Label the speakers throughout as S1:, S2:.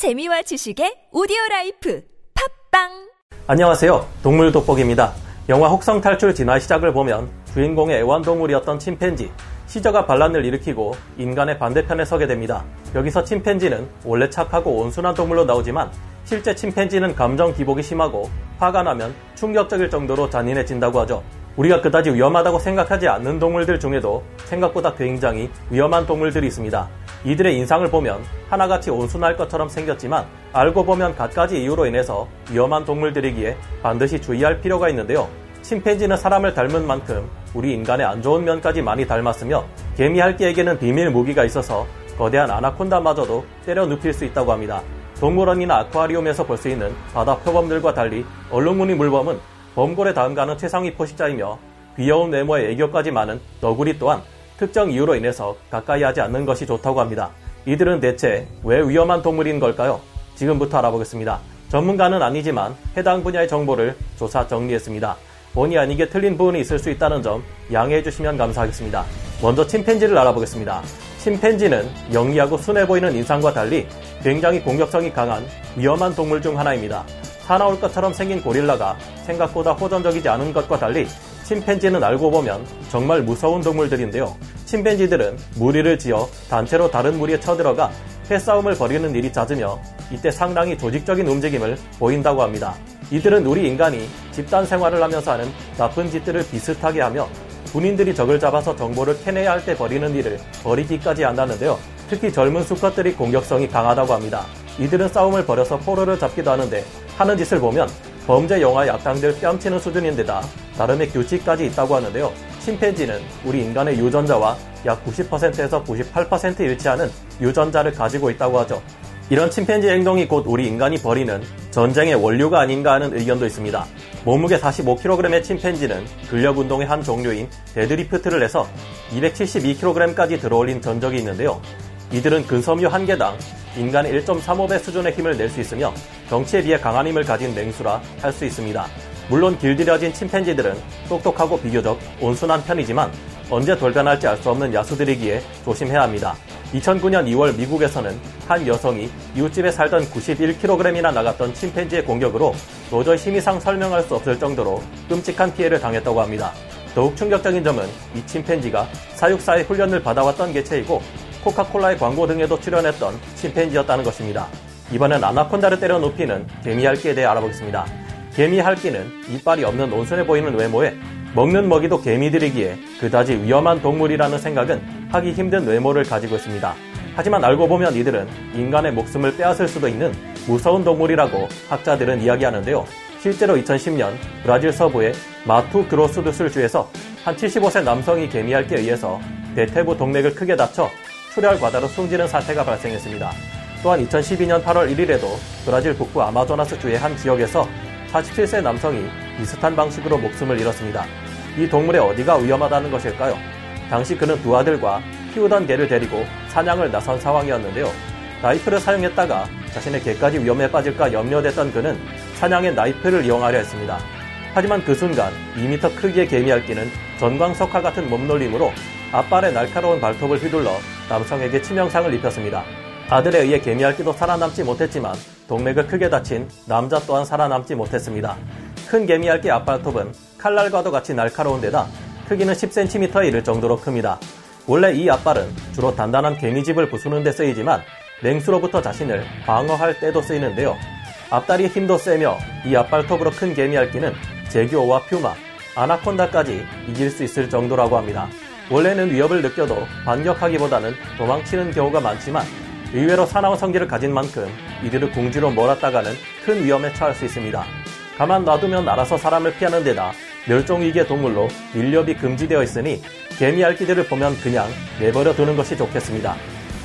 S1: 재미와 지식의 오디오 라이프 팝빵
S2: 안녕하세요. 동물 돋보기입니다. 영화 혹성 탈출 진화 시작을 보면 주인공의 애완동물이었던 침팬지, 시저가 반란을 일으키고 인간의 반대편에 서게 됩니다. 여기서 침팬지는 원래 착하고 온순한 동물로 나오지만 실제 침팬지는 감정 기복이 심하고 화가 나면 충격적일 정도로 잔인해진다고 하죠. 우리가 그다지 위험하다고 생각하지 않는 동물들 중에도 생각보다 굉장히 위험한 동물들이 있습니다. 이들의 인상을 보면 하나같이 온순할 것처럼 생겼지만 알고 보면 갖가지 이유로 인해서 위험한 동물들이기에 반드시 주의할 필요가 있는데요. 침팬지는 사람을 닮은 만큼 우리 인간의 안 좋은 면까지 많이 닮았으며 개미 할기에게는 비밀 무기가 있어서 거대한 아나콘다마저도 때려 눕힐 수 있다고 합니다. 동물원이나 아쿠아리움에서 볼 수 있는 바다 표범들과 달리 얼룩무늬 물범은 범골의 다음 가는 최상위 포식자이며 귀여운 외모에 애교까지 많은 너구리 또한 특정 이유로 인해서 가까이 하지 않는 것이 좋다고 합니다. 이들은 대체 왜 위험한 동물인 걸까요? 지금부터 알아보겠습니다. 전문가는 아니지만 해당 분야의 정보를 조사 정리했습니다. 본의 아니게 틀린 부분이 있을 수 있다는 점 양해해 주시면 감사하겠습니다. 먼저 침팬지를 알아보겠습니다. 침팬지는 영리하고 순해 보이는 인상과 달리 굉장히 공격성이 강한 위험한 동물 중 하나입니다. 사나울 것처럼 생긴 고릴라가 생각보다 호전적이지 않은 것과 달리 침팬지는 알고 보면 정말 무서운 동물들인데요. 침팬지들은 무리를 지어 단체로 다른 무리에 쳐들어가 패싸움을 벌이는 일이 잦으며 이때 상당히 조직적인 움직임을 보인다고 합니다. 이들은 우리 인간이 집단 생활을 하면서 하는 나쁜 짓들을 비슷하게 하며 군인들이 적을 잡아서 정보를 캐내야 할 때 벌이는 일을 벌이기까지 한다는데요. 특히 젊은 수컷들이 공격성이 강하다고 합니다. 이들은 싸움을 벌여서 포로를 잡기도 하는데 하는 짓을 보면 범죄 영화의 악당들 뺨치는 수준인데다 나름의 규칙까지 있다고 하는데요. 침팬지는 우리 인간의 유전자와 약 90%에서 98% 일치하는 유전자를 가지고 있다고 하죠. 이런 침팬지 행동이 곧 우리 인간이 벌이는 전쟁의 원류가 아닌가 하는 의견도 있습니다. 몸무게 45kg의 침팬지는 근력 운동의 한 종류인 데드리프트를 해서 272kg까지 들어올린 전적이 있는데요. 이들은 근섬유 한 개당 인간의 1.35배 수준의 힘을 낼 수 있으며 경치에 비해 강한 힘을 가진 맹수라 할 수 있습니다. 물론 길들여진 침팬지들은 똑똑하고 비교적 온순한 편이지만 언제 돌변할지 알 수 없는 야수들이기에 조심해야 합니다. 2009년 2월 미국에서는 한 여성이 이웃집에 살던 91kg이나 나갔던 침팬지의 공격으로 도저히 심의상 설명할 수 없을 정도로 끔찍한 피해를 당했다고 합니다. 더욱 충격적인 점은 이 침팬지가 사육사의 훈련을 받아왔던 개체이고 코카콜라의 광고 등에도 출연했던 침팬지였다는 것입니다. 이번엔 아나콘다를 때려 눕히는 개미핥기에 대해 알아보겠습니다. 개미핥기는 이빨이 없는 온순해 보이는 외모에 먹는 먹이도 개미들이기에 그다지 위험한 동물이라는 생각은 하기 힘든 외모를 가지고 있습니다. 하지만 알고 보면 이들은 인간의 목숨을 빼앗을 수도 있는 무서운 동물이라고 학자들은 이야기하는데요. 실제로 2010년 브라질 서부의 마투 그로스두술 주에서 한 75세 남성이 개미핥기에 의해서 대퇴부 동맥을 크게 다쳐 출혈 과다로 숨지는 사태가 발생했습니다. 또한 2012년 8월 1일에도 브라질 북부 아마조나스 주의 한 지역에서 47세 남성이 비슷한 방식으로 목숨을 잃었습니다. 이 동물의 어디가 위험하다는 것일까요? 당시 그는 두 아들과 키우던 개를 데리고 사냥을 나선 상황이었는데요. 나이프를 사용했다가 자신의 개까지 위험에 빠질까 염려됐던 그는 사냥에 나이프를 이용하려 했습니다. 하지만 그 순간 2m 크기의 개미핥기는 전광석화 같은 몸놀림으로 앞발의 날카로운 발톱을 휘둘러 남성에게 치명상을 입혔습니다. 아들에 의해 개미핥기도 살아남지 못했지만 동맥을 크게 다친 남자 또한 살아남지 못했습니다. 큰 개미핥기 앞발톱은 칼날과도 같이 날카로운 데다 크기는 10cm에 이를 정도로 큽니다. 원래 이 앞발은 주로 단단한 개미집을 부수는 데 쓰이지만 맹수로부터 자신을 방어할 때도 쓰이는데요. 앞다리의 힘도 세며 이 앞발톱으로 큰 개미핥기는 제규어와 퓨마, 아나콘다까지 이길 수 있을 정도라고 합니다. 원래는 위협을 느껴도 반격하기보다는 도망치는 경우가 많지만 의외로 사나운 성질을 가진 만큼 이들을 궁지로 몰았다가는 큰 위험에 처할 수 있습니다. 가만 놔두면 알아서 사람을 피하는 데다 멸종위기의 동물로 밀렵이 금지되어 있으니 개미 알기들을 보면 그냥 내버려 두는 것이 좋겠습니다.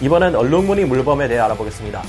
S2: 이번엔 얼룩무늬 물범에 대해 알아보겠습니다.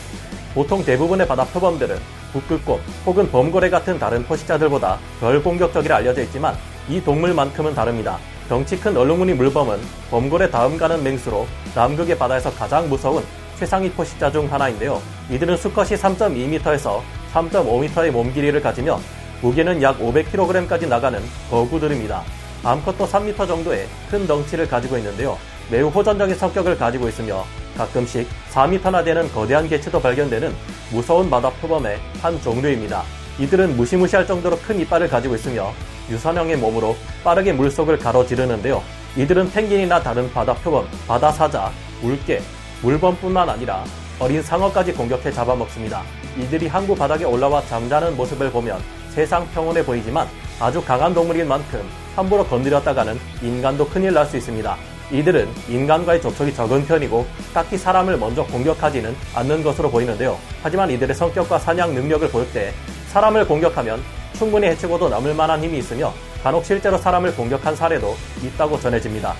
S2: 보통 대부분의 바다 표범들은 북극곰 혹은 범고래 같은 다른 포식자들보다 덜 공격적이라 알려져 있지만 이 동물만큼은 다릅니다. 덩치 큰 얼룩무늬 물범은 범고래 다음 가는 맹수로 남극의 바다에서 가장 무서운 최상위 포식자 중 하나인데요. 이들은 수컷이 3.2m에서 3.5m의 몸 길이를 가지며 무게는 약 500kg까지 나가는 거구들입니다. 암컷도 3m 정도의 큰 덩치를 가지고 있는데요. 매우 호전적인 성격을 가지고 있으며 가끔씩 4m나 되는 거대한 개체도 발견되는 무서운 바다 표범의 한 종류입니다. 이들은 무시무시할 정도로 큰 이빨을 가지고 있으며 유선형의 몸으로 빠르게 물속을 가로지르는데요. 이들은 펭귄이나 다른 바다 표범, 바다 사자, 물개, 물범뿐만 아니라 어린 상어까지 공격해 잡아먹습니다. 이들이 항구 바닥에 올라와 잠자는 모습을 보면 세상 평온해 보이지만 아주 강한 동물인 만큼 함부로 건드렸다가는 인간도 큰일 날 수 있습니다. 이들은 인간과의 접촉이 적은 편이고 딱히 사람을 먼저 공격하지는 않는 것으로 보이는데요. 하지만 이들의 성격과 사냥 능력을 볼 때 사람을 공격하면 충분히 해치고도 남을 만한 힘이 있으며 간혹 실제로 사람을 공격한 사례도 있다고 전해집니다.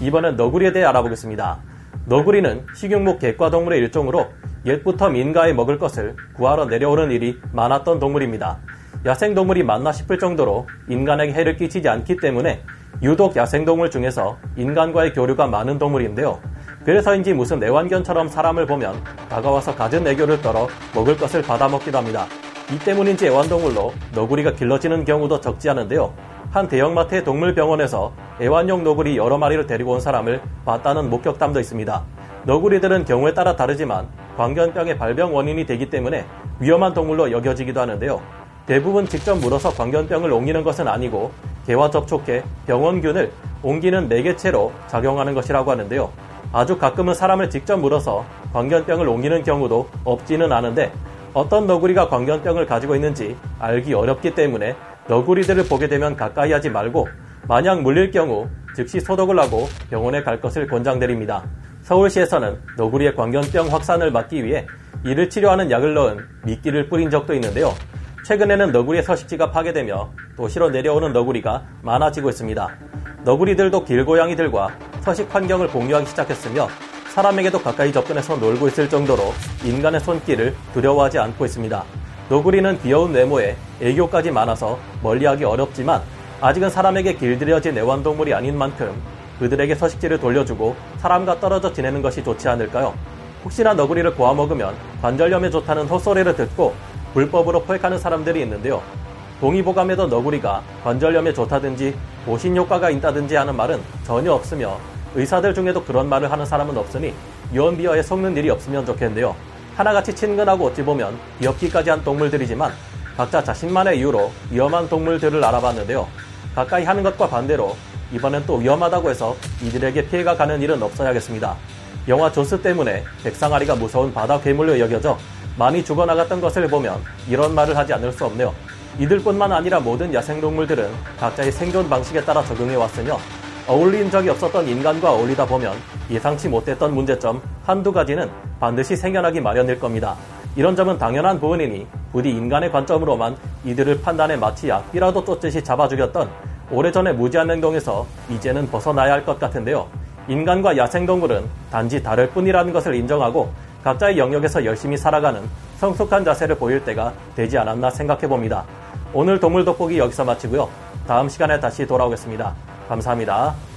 S2: 이번엔 너구리에 대해 알아보겠습니다. 너구리는 식용목 객과동물의 일종으로 옛부터 민가에 먹을 것을 구하러 내려오는 일이 많았던 동물입니다. 야생동물이 맞나 싶을 정도로 인간에게 해를 끼치지 않기 때문에 유독 야생동물 중에서 인간과의 교류가 많은 동물인데요. 그래서인지 무슨 애완견처럼 사람을 보면 다가와서 갖은 애교를 떨어 먹을 것을 받아먹기도 합니다. 이 때문인지 애완동물로 너구리가 길러지는 경우도 적지 않은데요. 한 대형마트의 동물병원에서 애완용 너구리 여러 마리를 데리고 온 사람을 봤다는 목격담도 있습니다. 너구리들은 경우에 따라 다르지만 광견병의 발병 원인이 되기 때문에 위험한 동물로 여겨지기도 하는데요. 대부분 직접 물어서 광견병을 옮기는 것은 아니고 개와 접촉해 병원균을 옮기는 매개체로 작용하는 것이라고 하는데요. 아주 가끔은 사람을 직접 물어서 광견병을 옮기는 경우도 없지는 않은데 어떤 너구리가 광견병을 가지고 있는지 알기 어렵기 때문에 너구리들을 보게 되면 가까이 하지 말고 만약 물릴 경우 즉시 소독을 하고 병원에 갈 것을 권장드립니다. 서울시에서는 너구리의 광견병 확산을 막기 위해 이를 치료하는 약을 넣은 미끼를 뿌린 적도 있는데요. 최근에는 너구리의 서식지가 파괴되며 도시로 내려오는 너구리가 많아지고 있습니다. 너구리들도 길고양이들과 서식 환경을 공유하기 시작했으며 사람에게도 가까이 접근해서 놀고 있을 정도로 인간의 손길을 두려워하지 않고 있습니다. 너구리는 귀여운 외모에 애교까지 많아서 멀리하기 어렵지만 아직은 사람에게 길들여진 애완동물이 아닌 만큼 그들에게 서식지를 돌려주고 사람과 떨어져 지내는 것이 좋지 않을까요? 혹시나 너구리를 구워 먹으면 관절염에 좋다는 헛소리를 듣고 불법으로 포획하는 사람들이 있는데요. 동의보감에도 너구리가 관절염에 좋다든지 보신 효과가 있다든지 하는 말은 전혀 없으며 의사들 중에도 그런 말을 하는 사람은 없으니 유언비어에 속는 일이 없으면 좋겠는데요. 하나같이 친근하고 어찌 보면 귀엽기까지 한 동물들이지만 각자 자신만의 이유로 위험한 동물들을 알아봤는데요. 가까이 하는 것과 반대로 이번엔 또 위험하다고 해서 이들에게 피해가 가는 일은 없어야겠습니다. 영화 조스 때문에 백상아리가 무서운 바다 괴물로 여겨져 많이 죽어나갔던 것을 보면 이런 말을 하지 않을 수 없네요. 이들뿐만 아니라 모든 야생동물들은 각자의 생존 방식에 따라 적응해 왔으며 어울린 적이 없었던 인간과 어울리다 보면 예상치 못했던 문제점 한두 가지는 반드시 생겨나기 마련일 겁니다. 이런 점은 당연한 부분이니 부디 인간의 관점으로만 이들을 판단해 마치 약비라도 쫓듯이 잡아 죽였던 오래전의 무지한 행동에서 이제는 벗어나야 할 것 같은데요. 인간과 야생동물은 단지 다를 뿐이라는 것을 인정하고 각자의 영역에서 열심히 살아가는 성숙한 자세를 보일 때가 되지 않았나 생각해 봅니다. 오늘 동물 돋보기 여기서 마치고요. 다음 시간에 다시 돌아오겠습니다. 감사합니다.